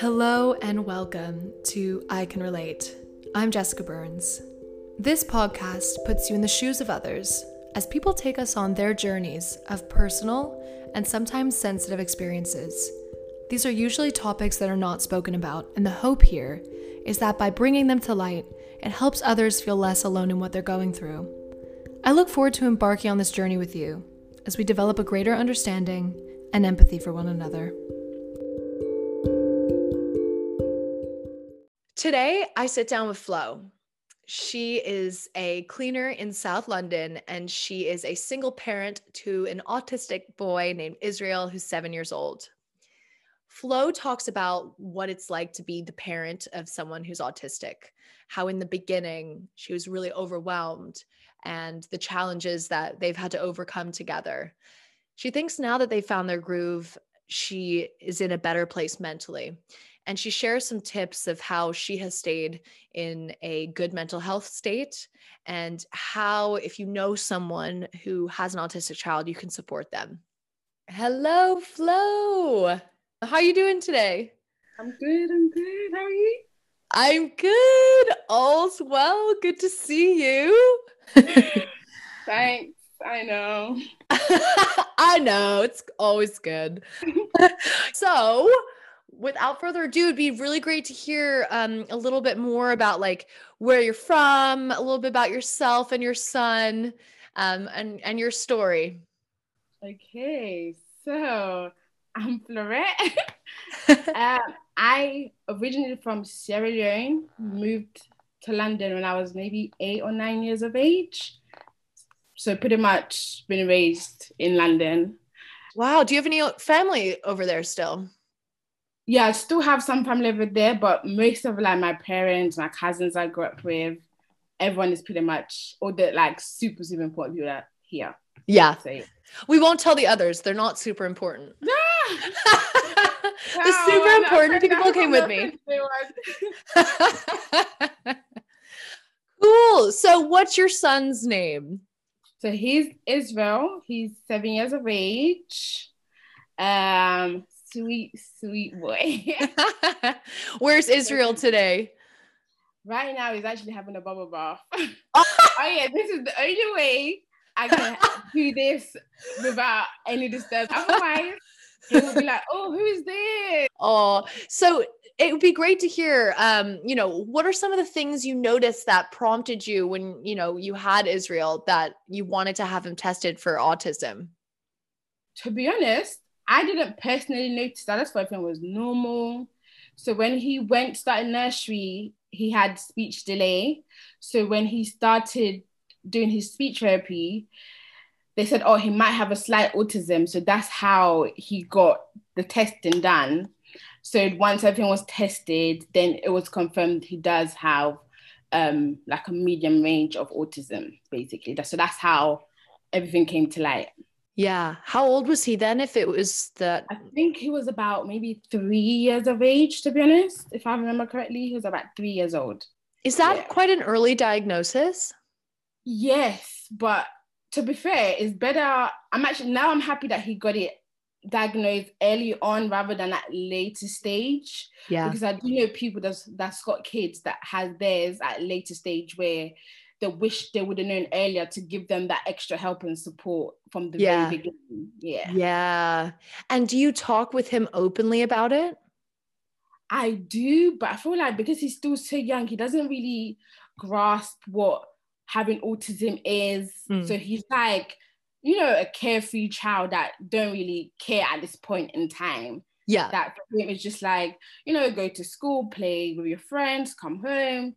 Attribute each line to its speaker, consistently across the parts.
Speaker 1: Hello and welcome to I Can Relate. I'm Jessica Burns. This podcast puts you in the shoes of others as people take us on their journeys of personal and sometimes sensitive experiences. These are usually topics that are not spoken about, and the hope here is that by bringing them to light, it helps others feel less alone in what they're going through. I look forward to embarking on this journey with you as we develop a greater understanding and empathy for one another. Today, I sit down with Flo. She is a cleaner in South London, and she is a single parent to an autistic boy named Israel, who's seven years old. Flo talks about what it's like to be the parent of someone who's autistic, how in the beginning she was really overwhelmed, and the challenges that they've had to overcome together. She thinks now that they found their groove, she is in a better place mentally. And she shares some tips of how she has stayed in a good mental health state and how, if you know someone who has an autistic child, you can support them. Hello, Flo. How are you doing today?
Speaker 2: I'm good. I'm good. How are you?
Speaker 1: I'm good. All's well. Good to see you.
Speaker 2: Thanks. I know.
Speaker 1: I know. It's always good. so, without further ado, it'd be really great to hear um, a little bit more about like where you're from, a little bit about yourself and your son, um, and and your story.
Speaker 2: Okay, so I'm Florette. um, I originally from Sierra Leone, moved to London when I was maybe eight or nine years of age. So pretty much been raised in London.
Speaker 1: Wow. Do you have any family over there still?
Speaker 2: Yeah, I still have some family over there, but most of like my parents, my cousins I grew up with, everyone is pretty much all the like super super important people that here.
Speaker 1: Yeah. So, we won't tell the others. They're not super important. the no, super important people came with me. cool. So what's your son's name?
Speaker 2: So he's Israel. He's seven years of age. Um, sweet, sweet boy.
Speaker 1: Where's Israel today?
Speaker 2: Right now, he's actually having a bubble bath. oh yeah, this is the only way I can do this without any disturbance. Otherwise, he will be like, "Oh, who's this?"
Speaker 1: Oh, so it would be great to hear. Um, you know, what are some of the things you noticed that prompted you when you know you had Israel that you wanted to have him tested for autism?
Speaker 2: To be honest, I didn't personally notice that. That's what I was normal. So when he went started nursery, he had speech delay. So when he started doing his speech therapy, they said, oh, he might have a slight autism. So that's how he got the testing done. So once everything was tested, then it was confirmed he does have um, like a medium range of autism, basically. So that's how everything came to light.
Speaker 1: Yeah. How old was he then? If it was that,
Speaker 2: I think he was about maybe three years of age, to be honest. If I remember correctly, he was about three years old.
Speaker 1: Is that yeah. quite an early diagnosis?
Speaker 2: Yes, but to be fair, it's better. I'm actually now I'm happy that he got it diagnosed early on rather than at later stage.
Speaker 1: Yeah.
Speaker 2: Because I do know people that's that's got kids that has theirs at later stage where they wish they would have known earlier to give them that extra help and support from the yeah. very beginning. Yeah.
Speaker 1: Yeah. And do you talk with him openly about it?
Speaker 2: I do, but I feel like because he's still so young, he doesn't really grasp what having autism is. Mm. So he's like, you know, a carefree child that don't really care at this point in time.
Speaker 1: Yeah.
Speaker 2: That for him is just like, you know, go to school, play with your friends, come home,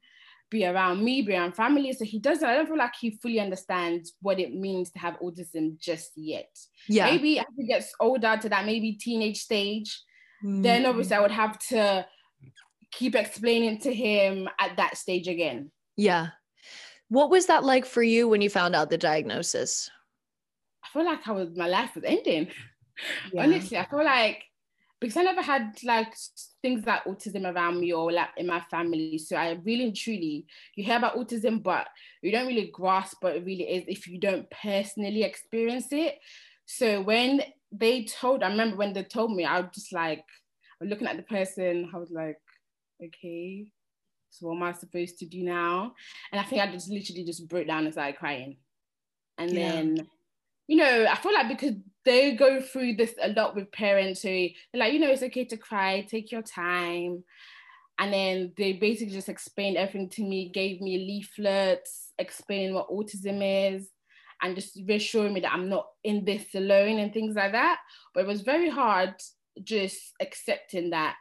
Speaker 2: be around me, be around family. So he doesn't, I don't feel like he fully understands what it means to have autism just yet.
Speaker 1: Yeah.
Speaker 2: Maybe as he gets older to that maybe teenage stage, mm. then obviously I would have to keep explaining to him at that stage again.
Speaker 1: Yeah. What was that like for you when you found out the diagnosis?
Speaker 2: I feel like I was my life was ending. Yeah. Honestly, I feel like because I never had like things like autism around me or like in my family. So I really and truly, you hear about autism, but you don't really grasp what it really is if you don't personally experience it. So when they told, I remember when they told me, I was just like, But looking at the person, I was like, okay, so what am I supposed to do now? And I think I just literally just broke down and started crying. And yeah. then, you know, I feel like because they go through this a lot with parents who like, you know, it's okay to cry, take your time. And then they basically just explained everything to me, gave me leaflets, explaining what autism is, and just reassuring me that I'm not in this alone and things like that. But it was very hard just accepting that,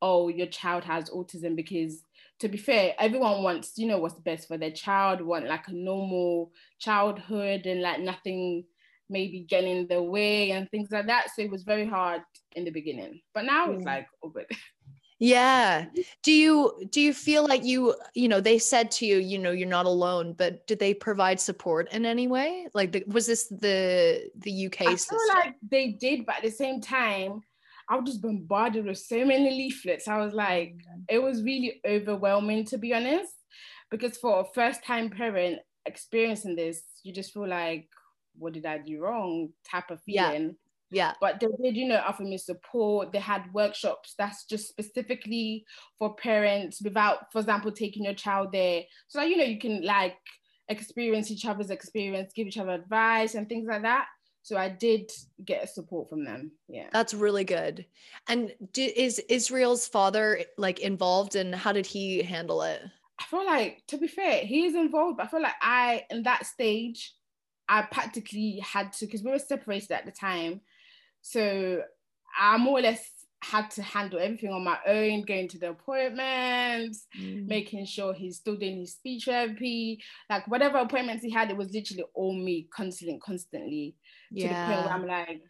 Speaker 2: oh, your child has autism because to be fair, everyone wants, you know, what's best for their child, want like a normal childhood and like nothing maybe getting in the way and things like that. So it was very hard in the beginning. But now it's mm. like, oh good.
Speaker 1: Yeah. Do you do you feel like you, you know, they said to you, you know, you're not alone, but did they provide support in any way? Like the, was this the the UK
Speaker 2: I feel like they did, but at the same time, I was just bombarded with so many leaflets. I was like, mm. it was really overwhelming to be honest. Because for a first time parent experiencing this, you just feel like, what did I do wrong? type of feeling.
Speaker 1: Yeah. yeah.
Speaker 2: But they did, you know, offer me support. They had workshops that's just specifically for parents without, for example, taking your child there. So that, you know, you can like experience each other's experience, give each other advice and things like that so I did get support from them. Yeah.
Speaker 1: That's really good. And do, is Israel's father like involved and how did he handle it?
Speaker 2: I feel like to be fair, he is involved, but I feel like I in that stage I practically had to because we were separated at the time. So I more or less had to handle everything on my own, going to the appointments, mm. making sure he's still doing his speech therapy, like whatever appointments he had, it was literally all me constantly, constantly. Yeah. To the point where I'm like,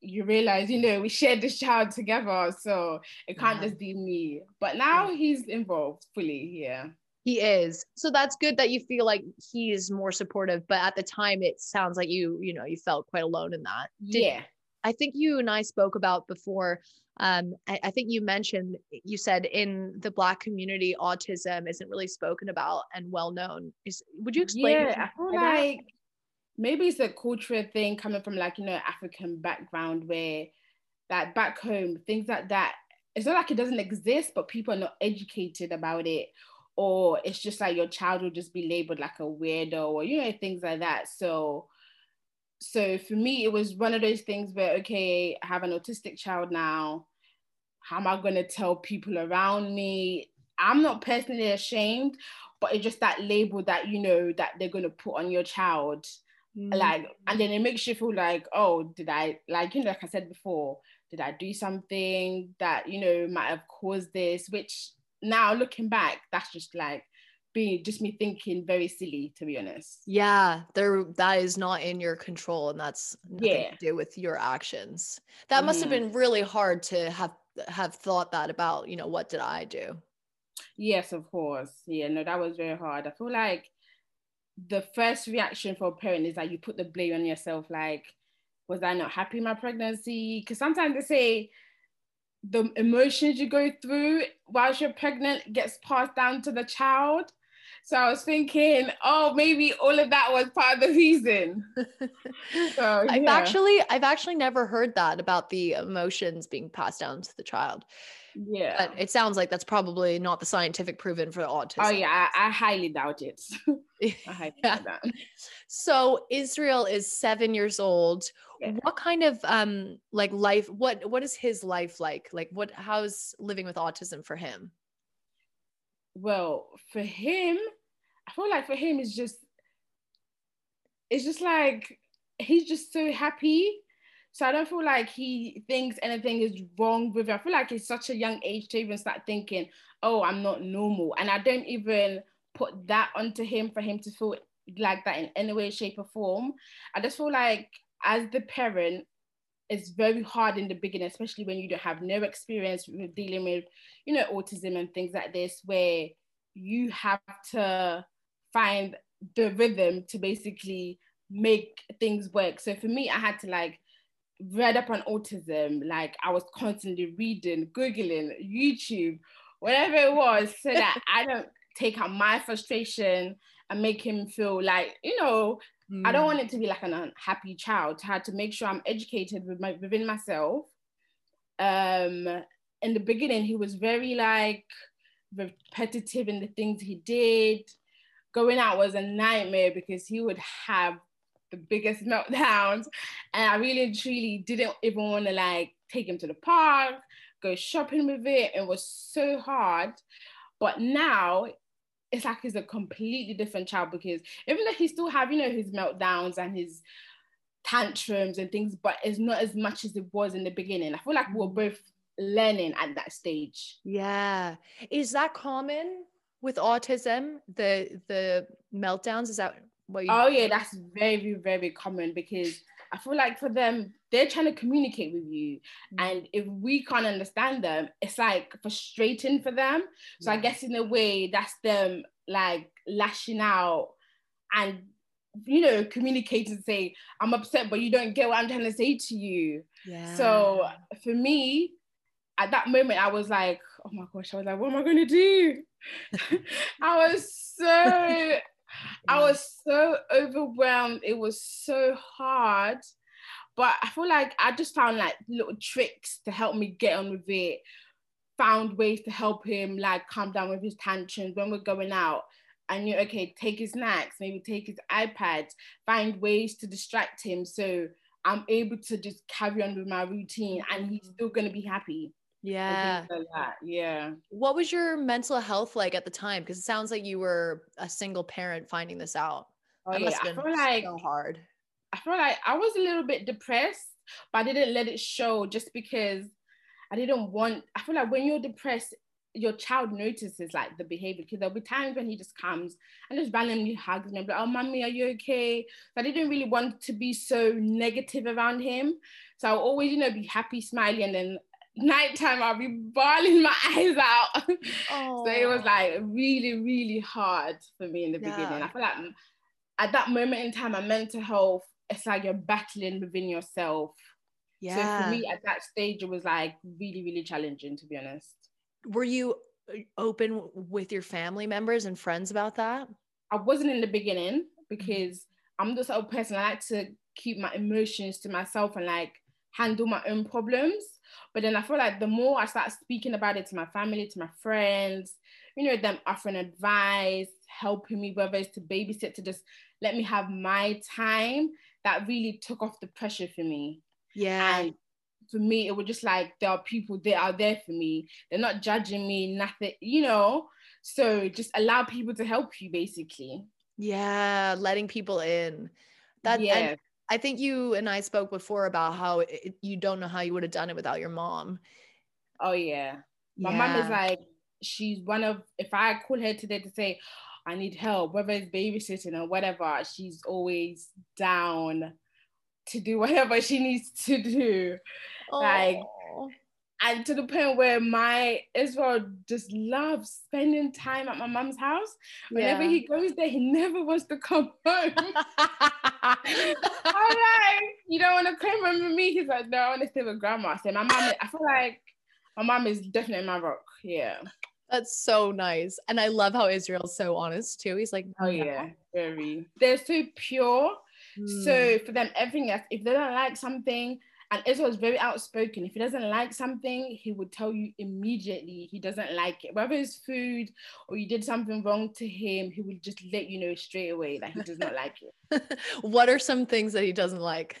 Speaker 2: you realize, you know, we shared this child together, so it can't yeah. just be me. But now yeah. he's involved fully, yeah.
Speaker 1: He is. So that's good that you feel like he's more supportive, but at the time it sounds like you, you know, you felt quite alone in that.
Speaker 2: Yeah.
Speaker 1: I think you and I spoke about before um, I, I, think you mentioned you said in the black community autism isn't really spoken about and well known is would you explain
Speaker 2: yeah i feel like maybe it's a cultural thing coming from like you know african background where like back home things like that it's not like it doesn't exist but people are not educated about it or it's just like your child will just be labeled like a weirdo or you know things like that so so for me, it was one of those things where, okay, I have an autistic child now. How am I going to tell people around me? I'm not personally ashamed, but it's just that label that, you know, that they're going to put on your child. Mm-hmm. Like, and then it makes you feel like, oh, did I, like, you know, like I said before, did I do something that, you know, might have caused this? Which now looking back, that's just like, being just me thinking very silly to be honest.
Speaker 1: Yeah there that is not in your control and that's yeah. to do with your actions. That mm-hmm. must have mm-hmm. been really hard to have have thought that about you know what did i do?
Speaker 2: Yes of course. Yeah no that was very hard. I feel like the first reaction for a parent is that you put the blame on yourself like was i not happy in my pregnancy? Because sometimes they say the emotions you go through whilst you're pregnant gets passed down to the child so I was thinking, oh, maybe all of that was part of the reason.
Speaker 1: so, I've actually, I've actually never heard that about the emotions being passed down to the child.
Speaker 2: Yeah.
Speaker 1: But it sounds like that's probably not the scientific proven for autism.
Speaker 2: Oh yeah, I, I highly doubt it. I highly doubt that.
Speaker 1: So Israel is seven years old. Yeah. What kind of um like life? What what is his life like? Like what? How's living with autism for him?
Speaker 2: well, for him, I feel like for him it's just it's just like he's just so happy. So I don't feel like he thinks anything is wrong with it. I feel like it's such a young age to even start thinking, oh, I'm not normal. And I don't even put that onto him for him to feel like that in any way, shape, or form. I just feel like as the parent, it's very hard in the beginning, especially when you don't have no experience with dealing with, you know, autism and things like this, where you have to find the rhythm to basically make things work. So for me, I had to like read up on autism, like I was constantly reading, Googling, YouTube, whatever it was, so that I don't take out my frustration and make him feel like, you know, Mm. I don't mm. want it to be like an unhappy child. I had to make sure I'm educated with my, within myself. Um, in the beginning, he was very like repetitive in the things he did. Going out was a nightmare because he would have the biggest meltdowns. And I really truly didn't even want to like take him to the park, go shopping with it. It was so hard. But now it's like he's a completely different child because even though he still have, you know, his meltdowns and his tantrums and things, but it's not as much as it was in the beginning. I feel like we're both learning at that stage.
Speaker 1: Yeah. Is that common with autism? The the meltdowns? Is that what
Speaker 2: you Oh yeah, that's very, very common because I feel like for them, they're trying to communicate with you. Mm-hmm. And if we can't understand them, it's like frustrating for them. So yeah. I guess in a way, that's them like lashing out and you know, communicating, say, I'm upset, but you don't get what I'm trying to say to you. Yeah. So for me, at that moment, I was like, oh my gosh, I was like, what am I going to do? I was so. I was so overwhelmed. It was so hard. But I feel like I just found like little tricks to help me get on with it. Found ways to help him like calm down with his tantrums when we're going out. I knew okay, take his snacks, maybe take his iPad, find ways to distract him so I'm able to just carry on with my routine and he's mm-hmm. still gonna be happy.
Speaker 1: Yeah.
Speaker 2: Yeah.
Speaker 1: What was your mental health like at the time? Because it sounds like you were a single parent finding this out.
Speaker 2: Oh, that yeah. must have been I feel like,
Speaker 1: so hard.
Speaker 2: I feel like I was a little bit depressed, but I didn't let it show just because I didn't want. I feel like when you're depressed, your child notices like the behavior because there'll be times when he just comes and just randomly hugs me and be like, oh mommy, are you okay? So I didn't really want to be so negative around him. So I'll always, you know, be happy, smiley, and then nighttime I'll be bawling my eyes out. Oh. so it was like really, really hard for me in the yeah. beginning. I feel like at that moment in time, my mental health, it's like you're battling within yourself. Yeah. So for me at that stage, it was like really, really challenging to be honest.
Speaker 1: Were you uh, open with your family members and friends about that?
Speaker 2: I wasn't in the beginning mm-hmm. because. I'm the sort of person I like to keep my emotions to myself and like handle my own problems. But then I feel like the more I start speaking about it to my family, to my friends, you know, them offering advice, helping me, whether it's to babysit, to just let me have my time, that really took off the pressure for me.
Speaker 1: Yeah.
Speaker 2: And for me, it was just like there are people that are there for me. They're not judging me, nothing, you know. So just allow people to help you basically.
Speaker 1: Yeah, letting people in. That yeah. I think you and I spoke before about how it, you don't know how you would have done it without your mom.
Speaker 2: Oh yeah. My yeah. mom is like she's one of if I call her today to say I need help, whether it's babysitting or whatever, she's always down to do whatever she needs to do. Oh. Like and to the point where my Israel just loves spending time at my mom's house. Whenever yeah. he goes there, he never wants to come home. I'm like, you don't want to come home with me? He's like, no, I want to stay with grandma. So my mom, I feel like my mom is definitely my rock. Yeah.
Speaker 1: That's so nice. And I love how Israel's so honest too. He's like,
Speaker 2: oh, yeah, very. They're so pure. Mm. So hmm. for them, everything else, if they don't like something, and Israel is very outspoken. If he doesn't like something, he would tell you immediately he doesn't like it. Whether it's food or you did something wrong to him, he would just let you know straight away that he does not like
Speaker 1: it. what are some things that he doesn't like?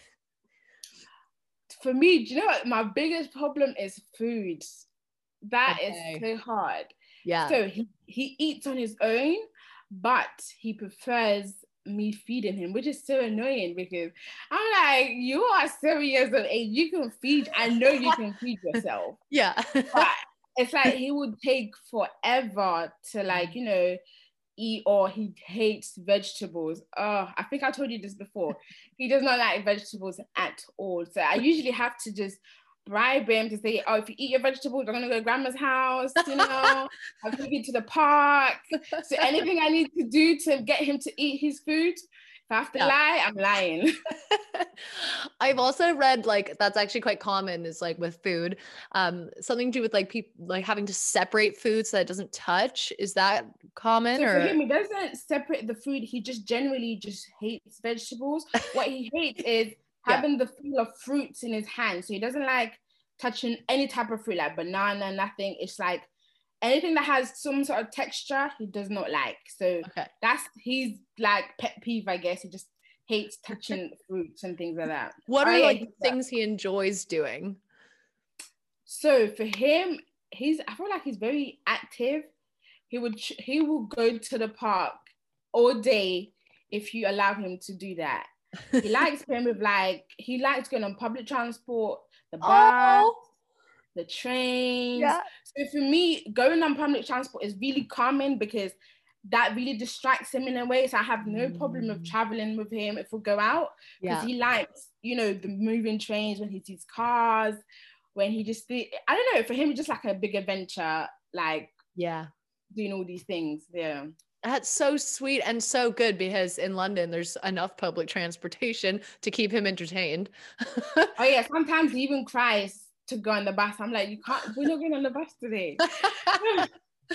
Speaker 2: For me, do you know what? My biggest problem is food. That okay. is so hard.
Speaker 1: Yeah.
Speaker 2: So he, he eats on his own, but he prefers me feeding him, which is so annoying because I'm like, you are seven years of age. You can feed. I know you can feed yourself.
Speaker 1: Yeah.
Speaker 2: but it's like he would take forever to like, you know, eat or he hates vegetables. Oh, I think I told you this before. He does not like vegetables at all. So I usually have to just bribe him to say, oh, if you eat your vegetables, I'm gonna go to grandma's house, you know, I'll take you to the park. So anything I need to do to get him to eat his food, if I have to yeah. lie, I'm lying.
Speaker 1: I've also read like that's actually quite common is like with food, um, something to do with like people like having to separate food so that it doesn't touch. Is that common?
Speaker 2: So
Speaker 1: or?
Speaker 2: him, he doesn't separate the food. He just generally just hates vegetables. what he hates is having yeah. the feel of fruits in his hand. So he doesn't like touching any type of fruit, like banana, nothing. It's like anything that has some sort of texture, he does not like. So okay. that's he's like pet peeve, I guess. He just hates touching fruits and things like that.
Speaker 1: What are I like things he enjoys doing?
Speaker 2: So for him, he's I feel like he's very active. He would he will go to the park all day if you allow him to do that. He likes going with like he likes going on public transport, the bus, oh. the trains. Yeah. So for me, going on public transport is really calming because that really distracts him in a way. So I have no problem of mm. traveling with him if we go out because yeah. he likes, you know, the moving trains when he sees cars, when he just, I don't know, for him, it's just like a big adventure, like,
Speaker 1: yeah,
Speaker 2: doing all these things. Yeah.
Speaker 1: That's so sweet and so good because in London there's enough public transportation to keep him entertained.
Speaker 2: oh yeah, sometimes he even cries to go on the bus. I'm like, you can't. We're not going on the bus today.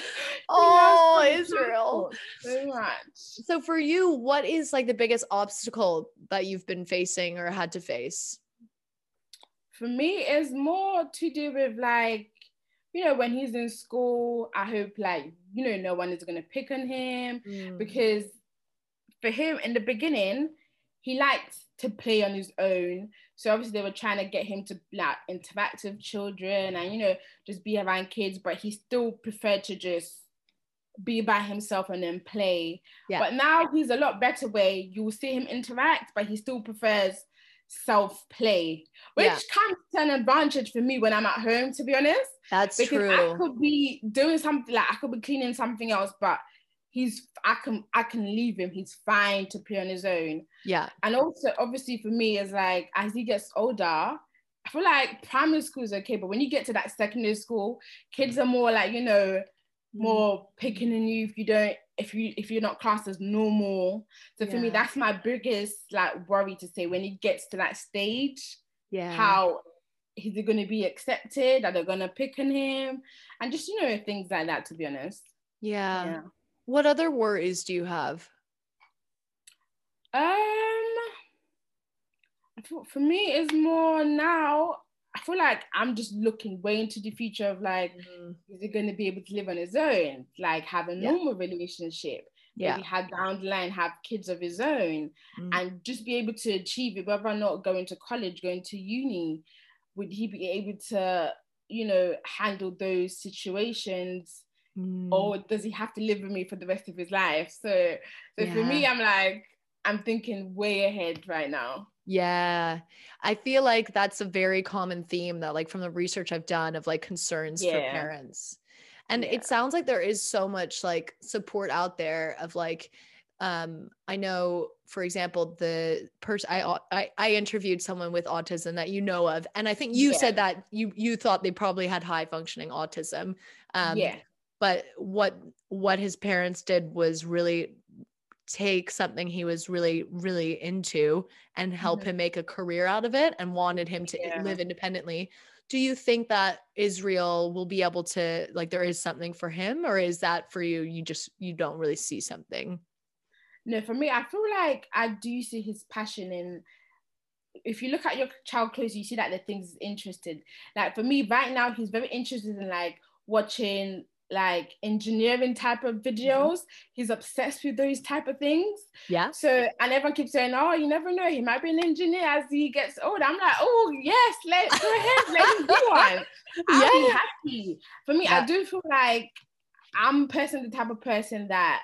Speaker 1: oh, Israel. So much. So for you, what is like the biggest obstacle that you've been facing or had to face?
Speaker 2: For me, it's more to do with like, you know, when he's in school, I hope like, you know, no one is gonna pick on him mm. because for him in the beginning, he liked to play on his own. So obviously they were trying to get him to like interact with children and you know just be around kids, but he still preferred to just be by himself and then play. Yeah. But now he's a lot better way. You will see him interact, but he still prefers self-play, which yeah. can be an advantage for me when I'm at home, to be honest.
Speaker 1: That's
Speaker 2: because
Speaker 1: true.
Speaker 2: I could be doing something like I could be cleaning something else, but he's I can I can leave him. He's fine to play on his own.
Speaker 1: Yeah.
Speaker 2: And also obviously for me is like as he gets older, I feel like primary school is okay, but when you get to that secondary school, kids are more like, you know, mm. more picking on you if you don't if you if you're not classed as normal. So for yeah. me, that's my biggest like worry to say when he gets to that stage.
Speaker 1: Yeah.
Speaker 2: How is he gonna be accepted? Are they gonna pick on him? And just, you know, things like that to be honest.
Speaker 1: Yeah. yeah. What other worries do you have?
Speaker 2: Um, for me, it's more now. I feel like I'm just looking way into the future of like, mm-hmm. is he going to be able to live on his own, like have a normal yeah. relationship? Yeah. Maybe have down the line, have kids of his own, mm-hmm. and just be able to achieve it, whether or not going to college, going to uni. Would he be able to, you know, handle those situations? mm. or does he have to live with me for the rest of his life? So, so yeah. for me, I'm like, I'm thinking way ahead right now.
Speaker 1: Yeah. I feel like that's a very common theme that like from the research I've done of like concerns yeah. for parents. And yeah. it sounds like there is so much like support out there of like um I know for example the person I, I I interviewed someone with autism that you know of and I think you yeah. said that you you thought they probably had high functioning autism. Um yeah but what what his parents did was really take something he was really really into and help mm-hmm. him make a career out of it and wanted him to yeah. live independently do you think that israel will be able to like there is something for him or is that for you you just you don't really see something
Speaker 2: no for me i feel like i do see his passion in if you look at your child closely you see that the things is interested like for me right now he's very interested in like watching like engineering type of mm-hmm. videos. Mm-hmm. He's obsessed with those type of things.
Speaker 1: Yeah.
Speaker 2: So and everyone keeps saying, "Oh, you never know. He might be an engineer as he gets older." I'm like, "Oh yes, let's go ahead, let him be one." I'll yeah. be happy. For me, yeah. I do feel like I'm personally the type of person that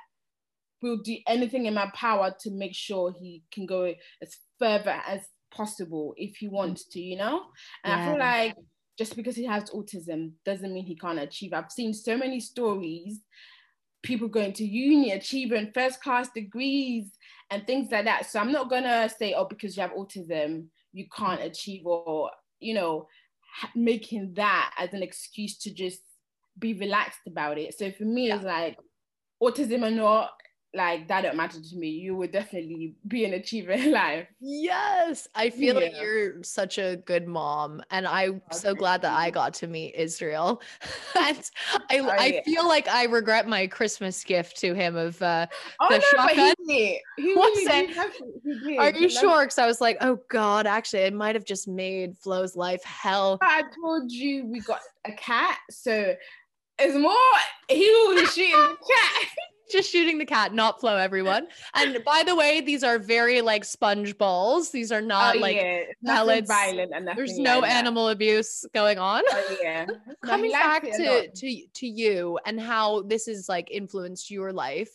Speaker 2: will do anything in my power to make sure he can go as further as possible if he wants to, you know. And yeah. I feel like just because he has autism doesn't mean he can't achieve. I've seen so many stories, people going to uni, achieving first class degrees and things like that. So I'm not gonna say, oh, because you have autism, you can't achieve, or you know, making that as an excuse to just be relaxed about it. So for me, yeah. it's like autism or not, like that don't matter to me. You would definitely be an achiever in life.
Speaker 1: Yes. I feel yeah. like you're such a good mom. And I'm oh, so glad that I got to meet Israel. and I, oh, I feel like I regret my Christmas gift to him of uh oh, the no, shotgun. He, he really he Are you sure? Because I was like, oh God, actually, it might have just made Flo's life hell.
Speaker 2: I told you we got a cat. So it's more he was shooting the cat
Speaker 1: just shooting the cat, not Flo, everyone. And by the way, these are very like sponge balls. These are not oh, like yeah. pellets. Violent and There's no like animal abuse going on.
Speaker 2: Oh yeah.
Speaker 1: Coming back to, to to you and how this has like influenced your life.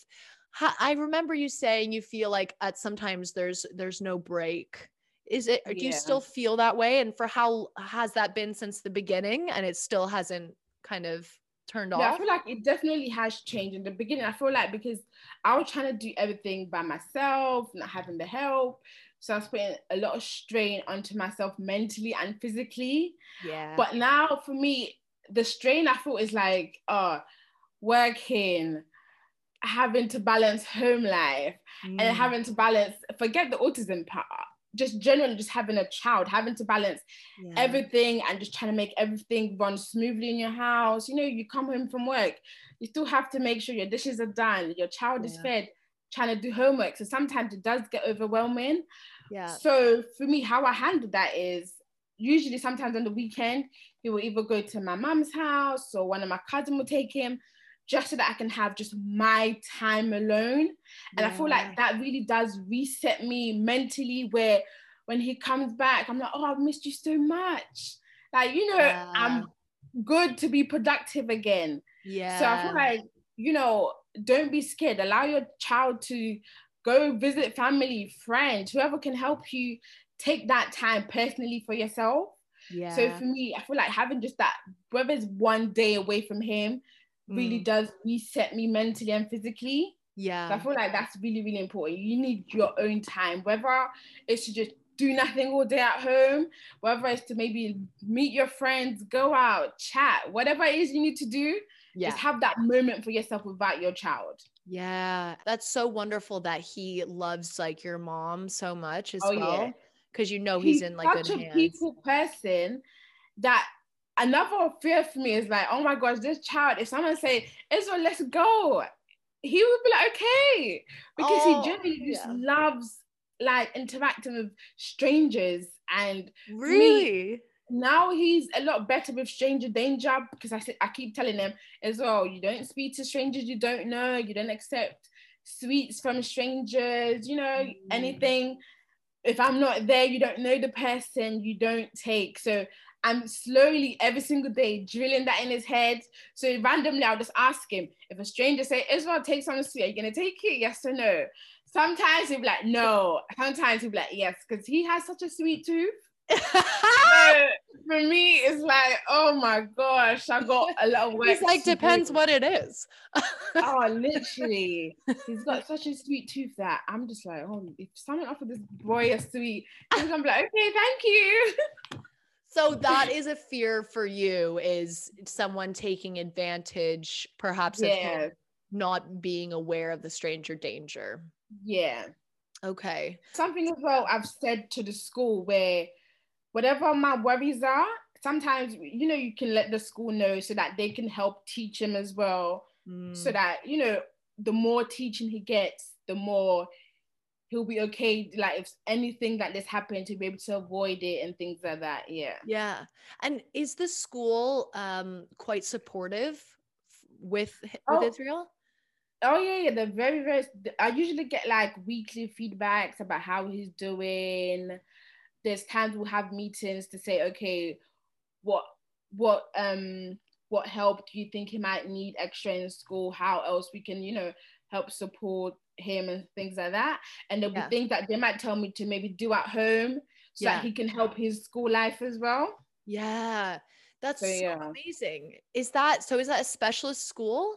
Speaker 1: I remember you saying you feel like at sometimes there's there's no break. Is it do yeah. you still feel that way? And for how has that been since the beginning and it still hasn't kind of turned yeah,
Speaker 2: off? I feel like it definitely has changed in the beginning. I feel like because I was trying to do everything by myself, not having the help. So I was putting a lot of strain onto myself mentally and physically.
Speaker 1: Yeah.
Speaker 2: But now for me, the strain I feel is like, uh, working, having to balance home life mm. and having to balance, forget the autism part just generally just having a child, having to balance yeah. everything and just trying to make everything run smoothly in your house. You know, you come home from work, you still have to make sure your dishes are done, your child yeah. is fed, trying to do homework. So sometimes it does get overwhelming.
Speaker 1: Yeah.
Speaker 2: So for me, how I handle that is usually sometimes on the weekend, he will either go to my mom's house or one of my cousins will take him just so that I can have just my time alone. And yeah. I feel like that really does reset me mentally where when he comes back, I'm like, oh, I've missed you so much. Like, you know, yeah. I'm good to be productive again.
Speaker 1: Yeah.
Speaker 2: So I feel like, you know, don't be scared. Allow your child to go visit family, friends, whoever can help you take that time personally for yourself.
Speaker 1: Yeah.
Speaker 2: So for me, I feel like having just that, whether it's one day away from him, really mm. does reset me mentally and physically.
Speaker 1: Yeah.
Speaker 2: So I feel like that's really, really important. You need your own time, whether it's to just do nothing all day at home, whether it's to maybe meet your friends, go out, chat, whatever it is you need to do, yeah. just have that moment for yourself without your child.
Speaker 1: Yeah, that's so wonderful that he loves like your mom so much as oh, well. Because you know he's, he's in like such good a hands.
Speaker 2: people person that another fear for me is like, oh my gosh, this child, if someone say, Israel, let's go, he would be like, okay. Because oh, he generally yeah. just loves like interacting with strangers and
Speaker 1: really
Speaker 2: me, now he's a lot better with stranger danger because I said I keep telling him as well, you don't speak to strangers you don't know, you don't accept sweets from strangers, you know, mm. anything. If I'm not there, you don't know the person, you don't take. So I'm slowly every single day drilling that in his head. So randomly, I'll just ask him if a stranger say, "Israel, take some sweet. Are you gonna take it? Yes or no?" Sometimes he'll be like, "No." Sometimes he'll be like, "Yes," because he has such a sweet tooth. for me, it's like, oh my gosh, I got a lot of work.
Speaker 1: He's like, depends do. what it is.
Speaker 2: oh, literally. He's got such a sweet tooth that I'm just like, oh, if someone offered this boy a sweet, he's gonna be like, okay, thank you.
Speaker 1: So that is a fear for you is someone taking advantage perhaps yeah. of not being aware of the stranger danger.
Speaker 2: Yeah.
Speaker 1: Okay.
Speaker 2: Something as well I've said to the school where whatever my worries are, sometimes you know you can let the school know so that they can help teach him as well. Mm. So that, you know, the more teaching he gets, the more he'll be okay like if anything like this happened to be able to avoid it and things like that yeah.
Speaker 1: Yeah. And is the school um quite supportive with with oh. israel?
Speaker 2: Oh yeah yeah they're very very i usually get like weekly feedbacks about how he's doing. There's times we'll have meetings to say okay what what um what help do you think he might need extra in school? How else we can you know help support him and things like that. And there'll yeah. be things that they might tell me to maybe do at home so yeah. that he can help his school life as well.
Speaker 1: Yeah. That's so, so amazing. Is that so? Is that a specialist school?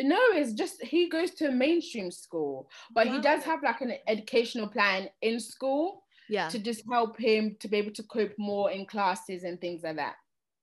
Speaker 2: No, it's just he goes to a mainstream school, but wow. he does have like an educational plan in school.
Speaker 1: Yeah.
Speaker 2: To just help him to be able to cope more in classes and things like that.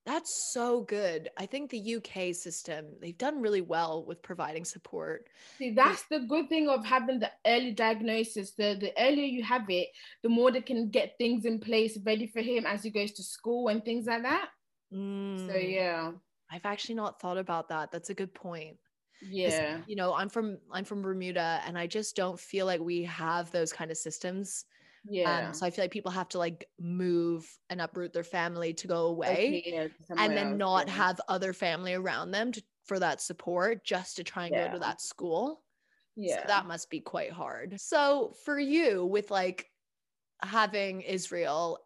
Speaker 1: That's so good. I think the UK system, they've done really well with providing support.
Speaker 2: See, that's the good thing of having the early diagnosis. The, the earlier you have it, the more they can get things in place ready for him as he goes to school and things like that. Mm. So, yeah.
Speaker 1: I've actually not thought about that. That's a good point.
Speaker 2: Yeah.
Speaker 1: You know, I'm from I'm from Bermuda and I just don't feel like we have those kind of systems
Speaker 2: yeah.
Speaker 1: Um, so I feel like people have to like move and uproot their family to go away okay, yeah, and then else, not yeah. have other family around them to, for that support just to try and yeah. go to that school.
Speaker 2: Yeah.
Speaker 1: So that must be quite hard. So for you with like having Israel,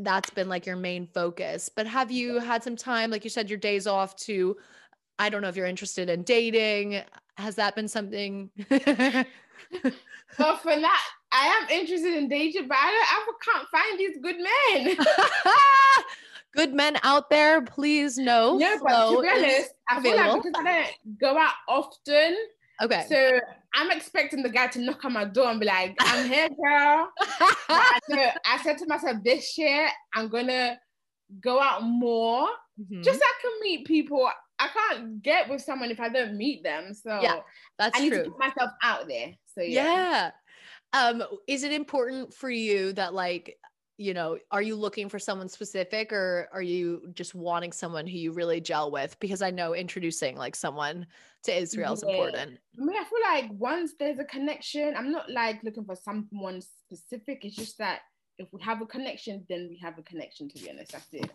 Speaker 1: that's been like your main focus. But have you had some time, like you said, your days off to I don't know if you're interested in dating. Has that been something?
Speaker 2: well, for that, I am interested in dating, but I, I can't find these good men.
Speaker 1: good men out there, please know.
Speaker 2: Yeah, but to be honest, I feel like because I don't go out often.
Speaker 1: Okay.
Speaker 2: So I'm expecting the guy to knock on my door and be like, I'm here, girl. I, said, I, said, to myself, this year I'm gonna go out more. Mm-hmm. Just so I can meet people. I can't get with someone if I don't meet them. So
Speaker 1: yeah, that's
Speaker 2: I need
Speaker 1: true.
Speaker 2: to put myself out there. So
Speaker 1: yeah. yeah um is it important for you that like you know are you looking for someone specific or are you just wanting someone who you really gel with? Because i know introducing like someone to israel is yeah. important.
Speaker 2: I mean i feel like once there's a connection i'm not like looking for someone specific. It's just that if we have a connection then we have a connection to be honest. That's it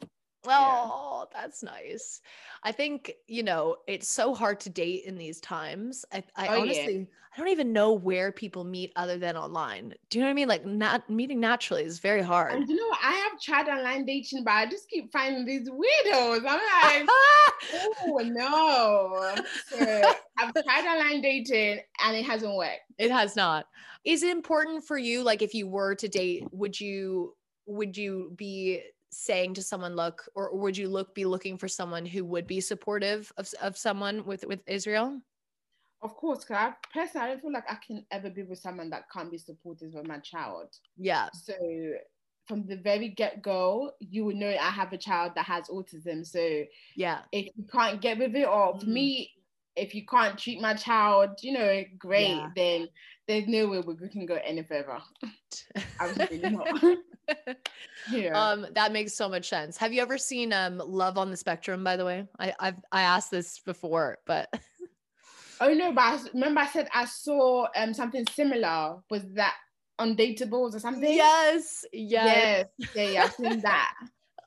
Speaker 1: Oh, yeah. that's nice. I think, you know, it's so hard to date in these times. I, I oh, honestly, yeah. I don't even know where people meet other than online. Do you know what I mean? Like, not meeting naturally is very hard.
Speaker 2: And you know, I have tried online dating, but I just keep finding these weirdos. I'm like, oh no. So I've tried online dating and it hasn't worked.
Speaker 1: It has not. Is it important for you? Like, if you were to date, would you would you be saying to someone look or would you look be looking for someone who would be supportive of, of someone with with israel?
Speaker 2: Of course because i personally i don't feel like i can ever be with someone that can't be supportive of my child.
Speaker 1: Yeah.
Speaker 2: So from the very get-go you would know i have a child that has autism. So
Speaker 1: yeah.
Speaker 2: if you can't get with it or for mm. me if you can't treat my child you know great yeah. then there's no way we can go any further. Absolutely not
Speaker 1: yeah. Um, that makes so much sense. Have you ever seen um Love on the Spectrum, by the way? I, I've I asked this before, but
Speaker 2: oh no, but I remember I said I saw um something similar. Was that on undateables or something?
Speaker 1: Yes, yes.
Speaker 2: Yes, yeah, yeah, I've seen that.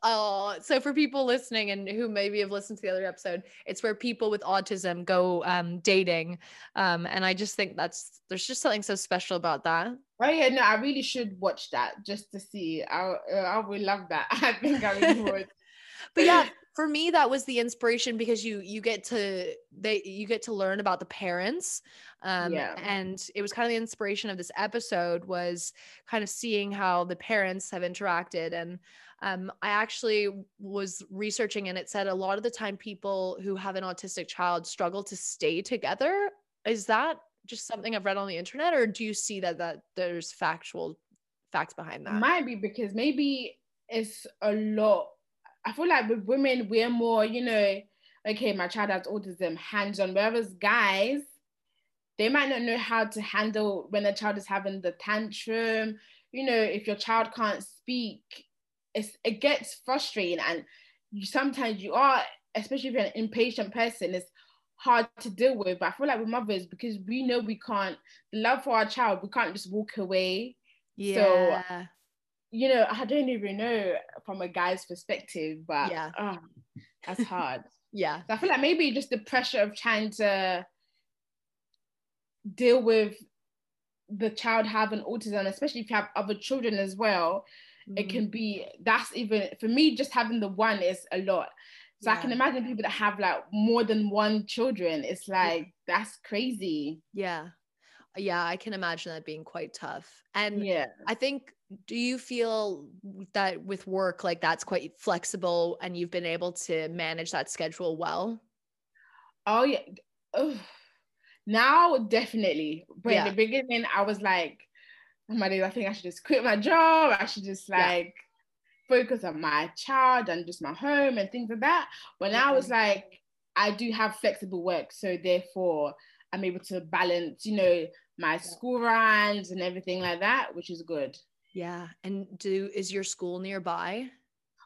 Speaker 1: Oh, so for people listening and who maybe have listened to the other episode, it's where people with autism go um, dating, um, and I just think that's there's just something so special about that.
Speaker 2: Oh yeah, no, I really should watch that just to see. I uh, I would love that. I think I really would.
Speaker 1: but yeah, for me that was the inspiration because you you get to they you get to learn about the parents um yeah. and it was kind of the inspiration of this episode was kind of seeing how the parents have interacted and um, I actually was researching and it said a lot of the time people who have an autistic child struggle to stay together. Is that just something I've read on the internet, or do you see that that there's factual facts behind that?
Speaker 2: Might be because maybe it's a lot. I feel like with women, we're more, you know, okay, my child has autism, hands on. Whereas guys, they might not know how to handle when a child is having the tantrum. You know, if your child can't speak, it's, it gets frustrating and you sometimes you are especially if you're an impatient person it's hard to deal with but i feel like with mothers because we know we can't love for our child we can't just walk away.
Speaker 1: Yeah.
Speaker 2: so you know i don't even know from a guy's perspective but
Speaker 1: yeah.
Speaker 2: oh, that's hard.
Speaker 1: Yeah.
Speaker 2: So i feel like maybe just the pressure of trying to deal with the child having autism especially if you have other children as well mm. it can be that's even for me just having the one is a lot so yeah. i can imagine people that have like more than one children it's like yeah. that's crazy
Speaker 1: yeah yeah i can imagine that being quite tough and
Speaker 2: yeah
Speaker 1: i think do you feel that with work like that's quite flexible and you've been able to manage that schedule well
Speaker 2: oh yeah Ugh. now definitely but yeah. in the beginning i was like oh my days, I think I should just quit my job. I should just like, focus on my child and just my home and things like that. But now it's like I do have flexible work, so therefore I'm able to balance, you know, my school runs and everything like that, which is good.
Speaker 1: Yeah. And do is your school nearby?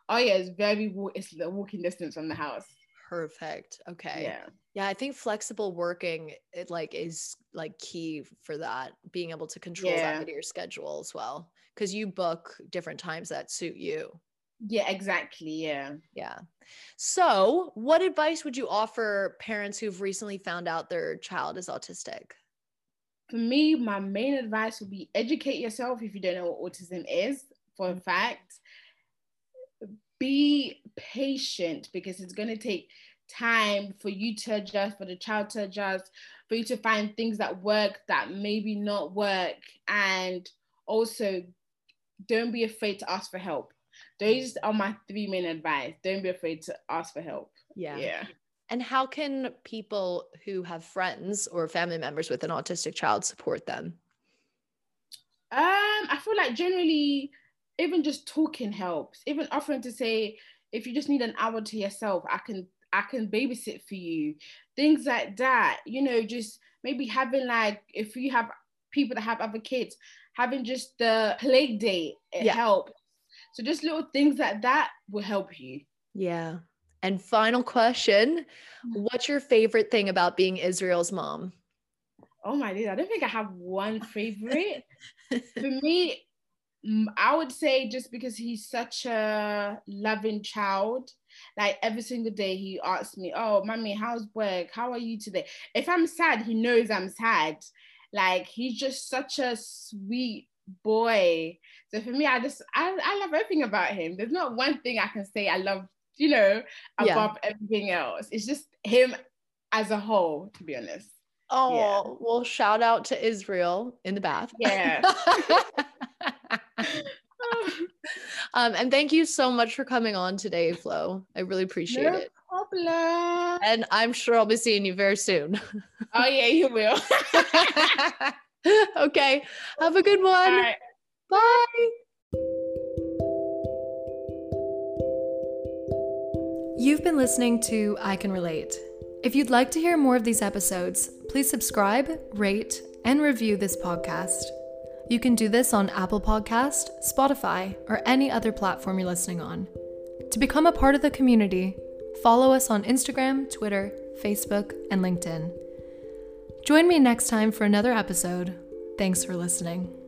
Speaker 2: Oh yeah, it's very it's the walking distance from the house.
Speaker 1: Perfect. Okay.
Speaker 2: Yeah.
Speaker 1: Yeah, I think flexible working it like is like key for that, being able to control
Speaker 2: Yeah.
Speaker 1: that into your schedule as well. Cause you book different times that suit you.
Speaker 2: Yeah, exactly. Yeah.
Speaker 1: Yeah. So, what advice would you offer parents who've recently found out their child is autistic?
Speaker 2: For me, my main advice would be educate yourself if you don't know what autism is for a fact. Be patient because it's going to take time for you to adjust, for the child to adjust, for you to find things that work that maybe not work. And also, don't be afraid to ask for help. Those are my three main advice. Don't be afraid to ask for help. Yeah. Yeah.
Speaker 1: And how can people who have friends or family members with an autistic child support them?
Speaker 2: Um, I feel like generally, even just talking helps. Even offering to say, if you just need an hour to yourself, I can I can babysit for you. Things like that. You know, just maybe having like if you have people that have other kids, having just the play date, it
Speaker 1: Yeah.
Speaker 2: helps. So just little things like that will help you.
Speaker 1: Yeah. And final question What's your favorite thing about being Israel's mom?
Speaker 2: Oh my days, I don't think I have one favorite. For me, mm, I would say just because he's such a loving child, like every single day he asks me, "Oh, mommy, how's work? How are you today?" If I'm sad, he knows I'm sad. Like he's just such a sweet boy. So for me, I just I, I love everything about him. There's not one thing I can say I love, you know,
Speaker 1: Yeah.
Speaker 2: above everything else. It's just him as a whole, to be honest.
Speaker 1: Oh, well, shout out to Israel in the bath.
Speaker 2: Yeah.
Speaker 1: um, and thank you so much for coming on today, Flo. I really appreciate
Speaker 2: No
Speaker 1: it.
Speaker 2: Problem.
Speaker 1: And I'm sure I'll be seeing you very soon.
Speaker 2: Oh yeah, you will.
Speaker 1: okay. Have a good one.
Speaker 2: All right.
Speaker 1: Bye.
Speaker 3: You've been listening to I Can Relate. If you'd like to hear more of these episodes, please subscribe, rate, and review this podcast. You can do this on Apple Podcast, Spotify, or any other platform you're listening on. To become a part of the community, follow us on Instagram, Twitter, Facebook, and LinkedIn. Join me next time for another episode. Thanks for listening.